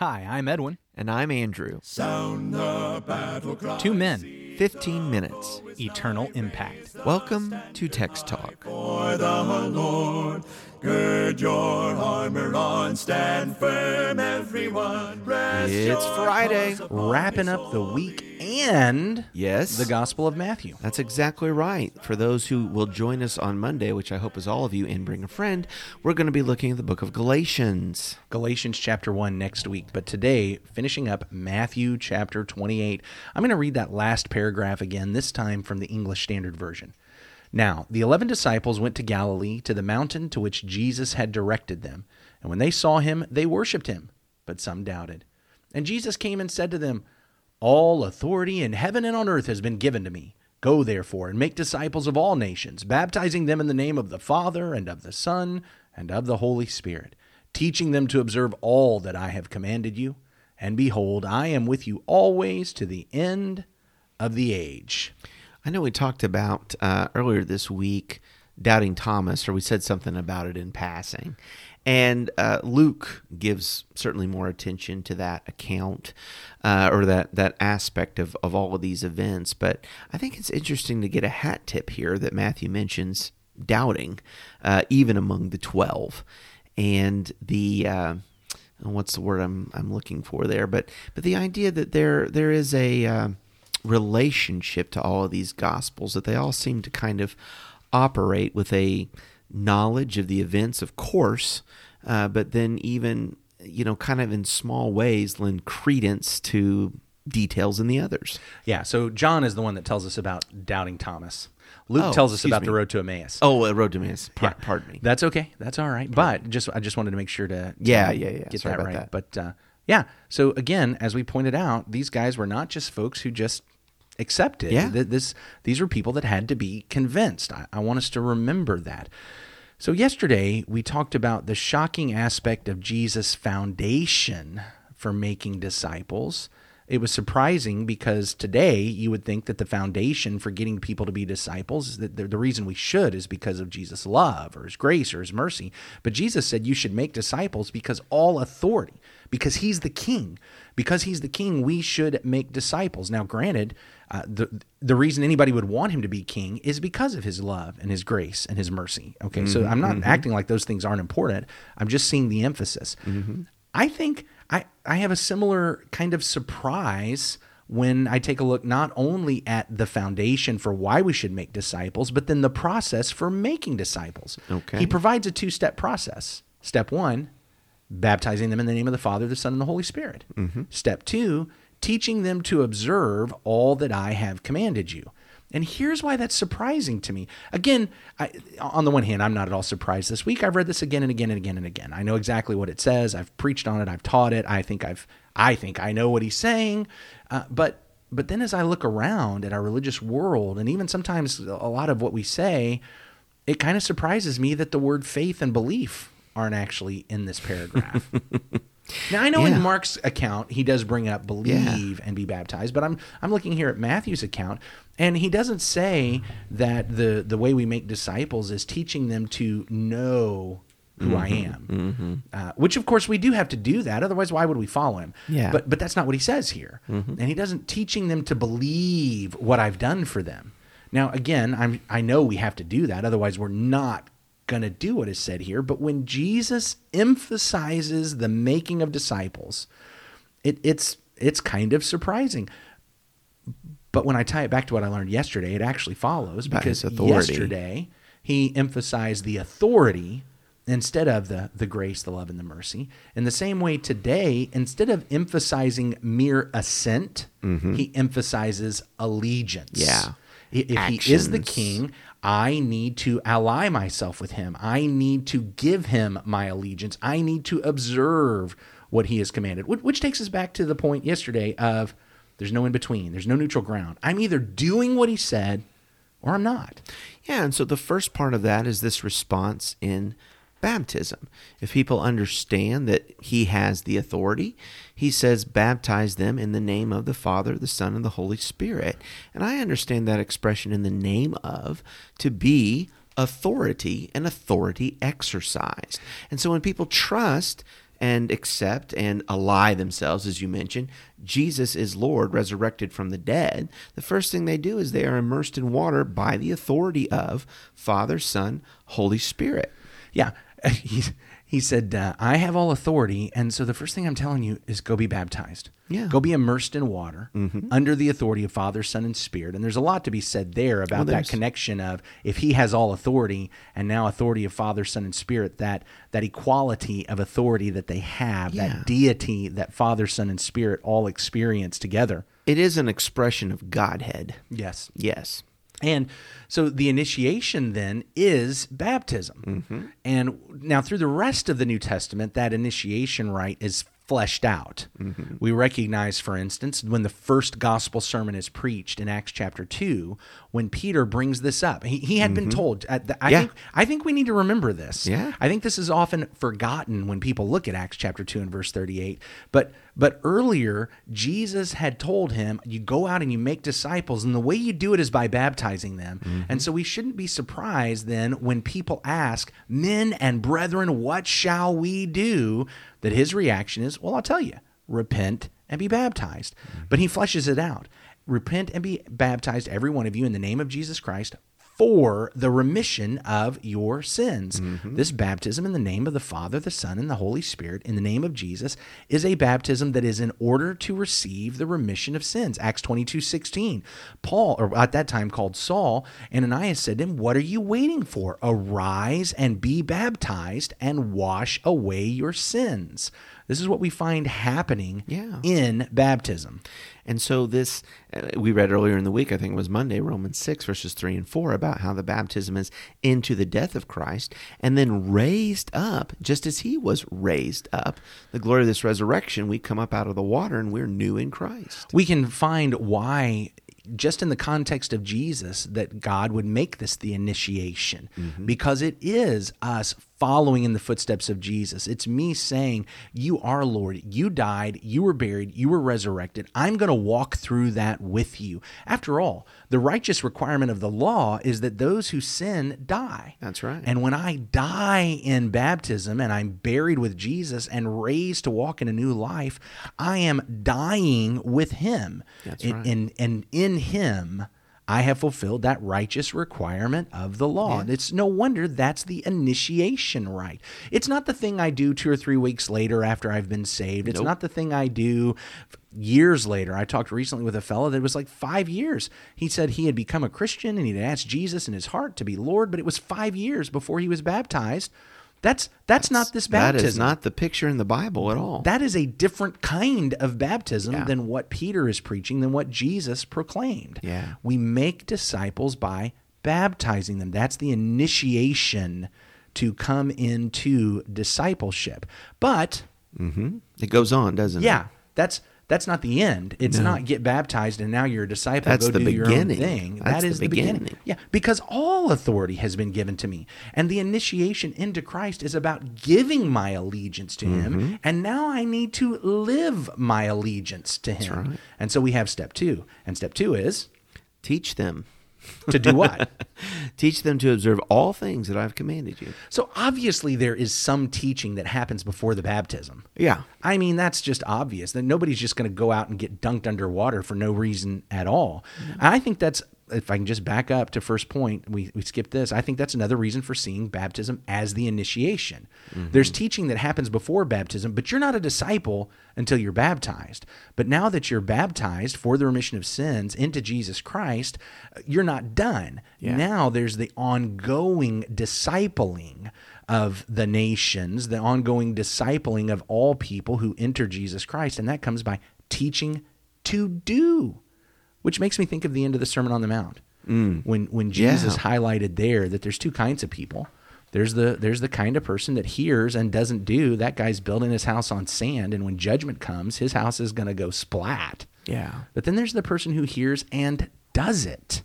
Hi, I'm Edwin. And I'm Andrew. Sound the battle cry. Two men, 15 minutes. eternal impact. Welcome to Text Talk. For the Lord, gird your armor on, stand firm, everyone. Rest It's Friday. Wrapping up the week and Yes. the Gospel of Matthew. That's exactly right. For those who will join us on Monday, which I hope is all of you, and bring a friend, we're going to be looking at the book of Galatians. Galatians chapter 1 next week. But today, finishing up Matthew chapter 28, I'm going to read that last paragraph again, this time from the English Standard Version. Now, the eleven disciples went to Galilee, to the mountain to which Jesus had directed them. And when they saw him, they worshipped him, but some doubted. And Jesus came and said to them, All authority in heaven and on earth has been given to me. Go therefore and make disciples of all nations, baptizing them in the name of the Father and of the Son and of the Holy Spirit, teaching them to observe all that I have commanded you. And behold, I am with you always to the end of the age. I know we talked about uh, earlier this week doubting Thomas, or we said something about it in passing. And uh, Luke gives certainly more attention to that account uh, or that, that aspect of, of all of these events. But I think it's interesting to get a hat tip here that Matthew mentions doubting, uh, even among the 12. And the. Uh, what's the word I'm I'm looking for there? But but the idea that there there is a uh, relationship to all of these gospels that they all seem to kind of operate with a knowledge of the events, of course, uh, but then even you know kind of in small ways lend credence to details in the others. Yeah, so John is the one that tells us about doubting Thomas. Luke Oh, tells us about me. the road to Emmaus. Oh, uh, road to Emmaus. Par- Yeah. Pardon me. That's okay. That's all right. But just I just wanted to make sure to, to Yeah, yeah, yeah. get Sorry that right. that. But uh, yeah, so again, as we pointed out, these guys were not just folks who just accepted. Yeah. Th- This these were people that had to be convinced. I, I want us to remember that. So yesterday we talked about the shocking aspect of Jesus' foundation for making disciples. It was surprising because today you would think that the foundation for getting people to be disciples is that the, reason we should is because of Jesus' love or his grace or his mercy. But Jesus said you should make disciples because all authority, because he's the king. Because he's the king, we should make disciples. Now, granted, uh, the the reason anybody would want him to be king is because of his love and his grace and his mercy. Okay, so mm-hmm, I'm not mm-hmm. acting like those things aren't important. I'm just seeing the emphasis. Mm-hmm. I think I I have a similar kind of surprise when I take a look not only at the foundation for why we should make disciples, but then the process for making disciples. Okay. He provides a two step process. Step one, baptizing them in the name of the Father, the Son, and the Holy Spirit. Mm-hmm. Step two, teaching them to observe all that I have commanded you. And here's why that's surprising to me. Again, I, on the one hand, I'm not at all surprised this week. I've read this again and again and again and again. I know exactly what it says. I've preached on it. I've taught it. I think I've, I think I know what he's saying. Uh, but, but then as I look around at our religious world, and even sometimes a lot of what we say, it kind of surprises me that the word faith and belief aren't actually in this paragraph. now I know Yeah. in Mark's account he does bring up believe and be baptized, but I'm I'm looking here at Matthew's account and he doesn't say that the the way we make disciples is teaching them to know who I mm-hmm. am, mm-hmm. uh, which of course we do have to do that. Otherwise, why would we follow him? Yeah. But but that's not what he says here, mm-hmm. and he doesn't teaching them to believe what I've done for them. Now, again, I'm I know we have to do that. Otherwise, we're not going to do what is said here. But when Jesus emphasizes the making of disciples, it, it's it's kind of surprising. But when I tie it back to what I learned yesterday, it actually follows because yesterday he emphasized the authority instead of the the grace, the love, and the mercy. In the same way, today, instead of emphasizing mere assent, he emphasizes allegiance. Mm-hmm. Yeah. If he is the king, I need to ally myself with him. I need to give him my allegiance. I need to observe what he has commanded. Which, takes us back to the point yesterday of there's no in between. There's no neutral ground. I'm either doing what he said or I'm not. Yeah, and so the first part of that is this response in baptism. If people understand that he has the authority, he says, baptize them in the name of the Father, the Son, and the Holy Spirit. And I understand that expression in the name of to be authority and authority exercised. And so when people trust and accept and ally themselves, as you mentioned, Jesus is Lord, resurrected from the dead, the first thing they do is they are immersed in water by the authority of Father, Son, Holy Spirit. Yeah. He, he said, uh, I have all authority. And so the first thing I'm telling you is go be baptized. Yeah. Go be immersed in water under the authority of Father, Son, and Spirit. And there's a lot to be said there about that connection of if he has all authority and now authority of Father, Son, and Spirit, that that equality of authority that they have, Yeah. that deity that Father, Son, and Spirit all experience together. It is an expression of Godhead. Yes. Yes. And so the initiation then is baptism. Mm-hmm. And now through the rest of the New Testament, that initiation rite is fleshed out. Mm-hmm. We recognize, for instance, when the first gospel sermon is preached in Acts chapter 2, when Peter brings this up. He, he had been mm-hmm. told, uh, th- I, Yeah. think, I think we need to remember this. Yeah. I think this is often forgotten when people look at Acts chapter 2 and verse 38. But but earlier Jesus had told him, you go out and you make disciples and the way you do it is by baptizing them. Mm-hmm. And so we shouldn't be surprised then when people ask, "Men and brethren, what shall we do?" that his reaction is, "Well, I'll tell you. Repent and be baptized." Mm-hmm. But he fleshes it out. Repent and be baptized every one of you in the name of Jesus Christ for the remission of your sins. This baptism in the name of the Father, the Son, and the Holy Spirit, in the name of Jesus, is a baptism that is in order to receive the remission of sins. Acts 22 16. Paul, or at that time called Saul, Ananias said to him, What are you waiting for? Arise and be baptized and wash away your sins. This is what we find happening Yeah. in baptism. And so this, uh, we read earlier in the week, I think it was Monday, Romans 6, verses 3 and 4, about how the baptism is into the death of Christ and then raised up, just as he was raised up. The glory of this resurrection, we come up out of the water and we're new in Christ. we can find why just in the context of Jesus that God would make this the initiation mm-hmm. because it is us following in the footsteps of Jesus. It's me saying, You are Lord. You died. You were buried. You were resurrected. I'm going to walk through that with you. After all, the righteous requirement of the law is that those who sin die. That's right. And when I die in baptism and I'm buried with Jesus and raised to walk in a new life, I am dying with him. That's and, right. and, and in him, I have fulfilled that righteous requirement of the law. And It's no wonder that's the initiation rite. It's not the thing I do two or three weeks later after I've been saved. It's Nope. not the thing I do years later. I talked recently with a fellow that was like five years. He said he had become a Christian and he'd asked Jesus in his heart to be Lord, but it was five years before he was baptized. That's that's, not this baptism. That is not the picture in the Bible at all. That is a different kind of baptism Yeah. than what Peter is preaching, than what Jesus proclaimed. Yeah. We make disciples by baptizing them. That's the initiation to come into discipleship. But mm-hmm. it goes on, doesn't it? yeah, that's that's not the end. It's not get baptized and now you're a disciple. That's go the do your own beginning. thing. That's that is the the beginning. beginning. Yeah, because all authority has been given to me, and the initiation into Christ is about giving my allegiance to Mm-hmm. Him, and now I need to live my allegiance to Him. right. And so we have step two, and step two is Teach them. To do what? Teach them to observe all things that I've commanded you. so obviously there is some teaching that happens before the baptism. Yeah. I mean, that's just obvious that nobody's just going to go out and get dunked underwater for no reason at all. Mm-hmm. I think that's, if I can just back up to first point, we, we skipped this. I think that's another reason for seeing baptism as the initiation. Mm-hmm. There's teaching that happens before baptism, but you're not a disciple until you're baptized. But now that you're baptized for the remission of sins into Jesus Christ, uh, you're not done. Yeah. Now there's the ongoing discipling of the nations, the ongoing discipling of all people who enter Jesus Christ. And that comes by teaching to do, which makes me think of the end of the Sermon on the Mount. Mm. When, when Jesus Yeah. highlighted there that there's two kinds of people. There's the there's the kind of person that hears and doesn't do. That guy's building his house on sand, and when judgment comes, his house is going to go splat. Yeah. But then there's the person who hears and does it.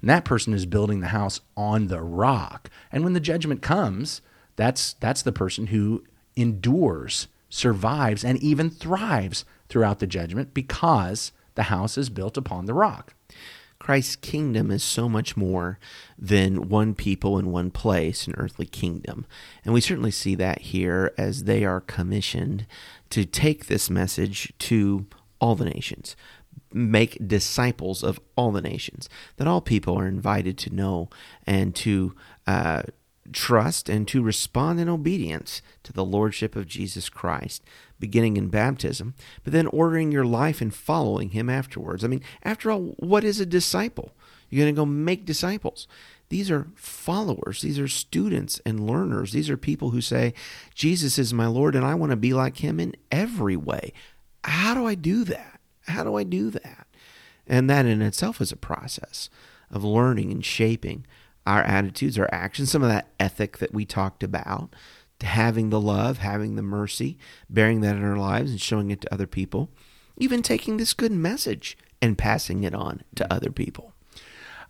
And that person is building the house on the rock. And when the judgment comes, that's that's the person who endures, survives, and even thrives throughout the judgment because the house is built upon the rock. Christ's kingdom is so much more than one people in one place, an earthly kingdom. And we certainly see that here as they are commissioned to take this message to all the nations, make disciples of all the nations, that all people are invited to know and to uh, trust and to respond in obedience to the Lordship of Jesus Christ, beginning in baptism, but then ordering your life and following Him afterwards. I mean, after all, what is a disciple? You're going to go make disciples. These are followers. These are students and learners. These are people who say, Jesus is my Lord and I want to be like Him in every way. How do I do that? How do I do that? And that in itself is a process of learning and shaping our attitudes, our actions, some of that ethic that we talked about, to having the love, having the mercy, bearing that in our lives and showing it to other people, even taking this good message and passing it on to other people.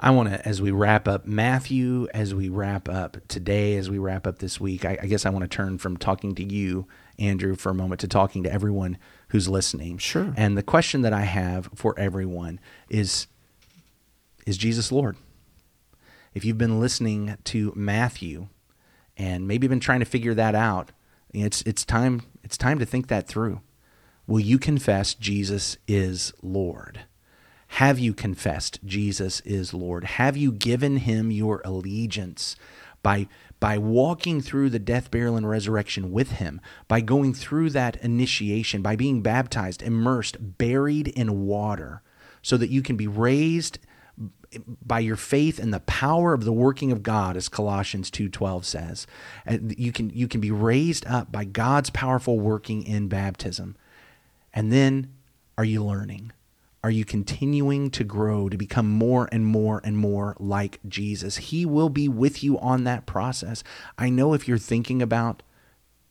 I want to, as we wrap up Matthew, as we wrap up today, as we wrap up this week, I, I guess I want to turn from talking to you, Andrew, for a moment to talking to everyone who's listening. Sure. And the question that I have for everyone is Is Jesus Lord? If you've been listening to Matthew and maybe been trying to figure that out, it's it's time it's time to think that through. Will you confess Jesus is Lord? Have you confessed Jesus is Lord? Have you given him your allegiance by by walking through the death, burial and resurrection with him, by going through that initiation, by being baptized, immersed, buried in water so that you can be raised by your faith and the power of the working of God as Colossians 2:12 says uh, you can you can be raised up by God's powerful working in baptism. And then are you learning? Are you continuing to grow to become more and more and more like Jesus? He will be with you on that process. I know if you're thinking about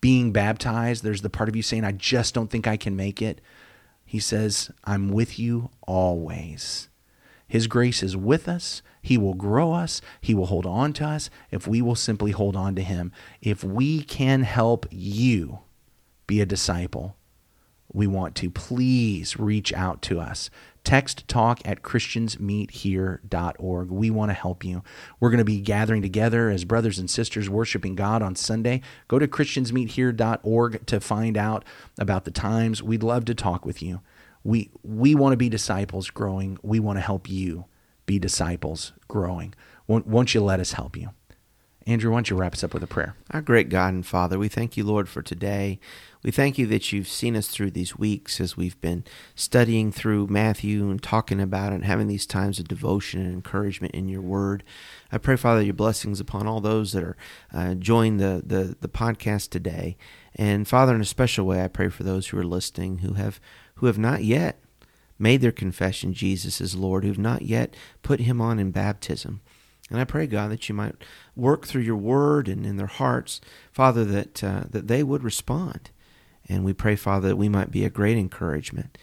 being baptized there's the part of you saying i just don't think i can make it. He says i'm with you always his grace is with us. He will grow us. He will hold on to us if we will simply hold on to Him. If we can help you be a disciple, we want to please reach out to us. Text talk at christiansmeethere.org. We want to help you. We're going to be gathering together as brothers and sisters worshiping God on Sunday. Go to christiansmeethere.org to find out about the times. We'd love to talk with you we we want to be disciples growing. We want to help you be disciples growing. Won't, won't you let us help you? Andrew, why don't you wrap us up with a prayer? Our great God and Father, we thank you, Lord, for today. We thank you that you've seen us through these weeks as we've been studying through Matthew and talking about it and having these times of devotion and encouragement in your word. I pray, Father, your blessings upon all those that are uh, join the, the, the podcast today. And Father, in a special way, I pray for those who are listening who have who have not yet made their confession Jesus is Lord, who have not yet put him on in baptism. And I pray, God, that you might work through your word and in their hearts, Father, that, uh, that they would respond. And we pray, Father, that we might be a great encouragement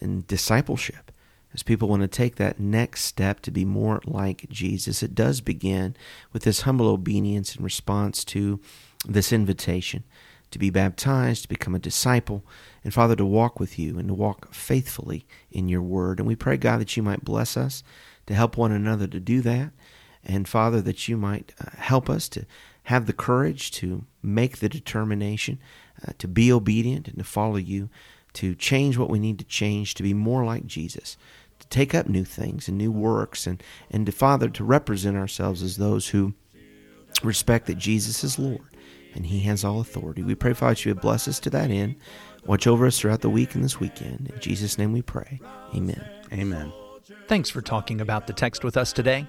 in discipleship as people want to take that next step to be more like Jesus. It does begin with this humble obedience in response to this invitation to be baptized, to become a disciple, and Father, to walk with you and to walk faithfully in your word. And we pray, God, that you might bless us to help one another to do that. And Father, that you might uh, help us to have the courage to make the determination uh, to be obedient and to follow you, to change what we need to change, to be more like Jesus, to take up new things and new works, and, and to, Father, to represent ourselves as those who respect that Jesus is Lord and He has all authority. We pray, Father, that you would bless us to that end. Watch over us throughout the week and this weekend. In Jesus' name we pray. Amen. Amen. Thanks for talking about the text with us today.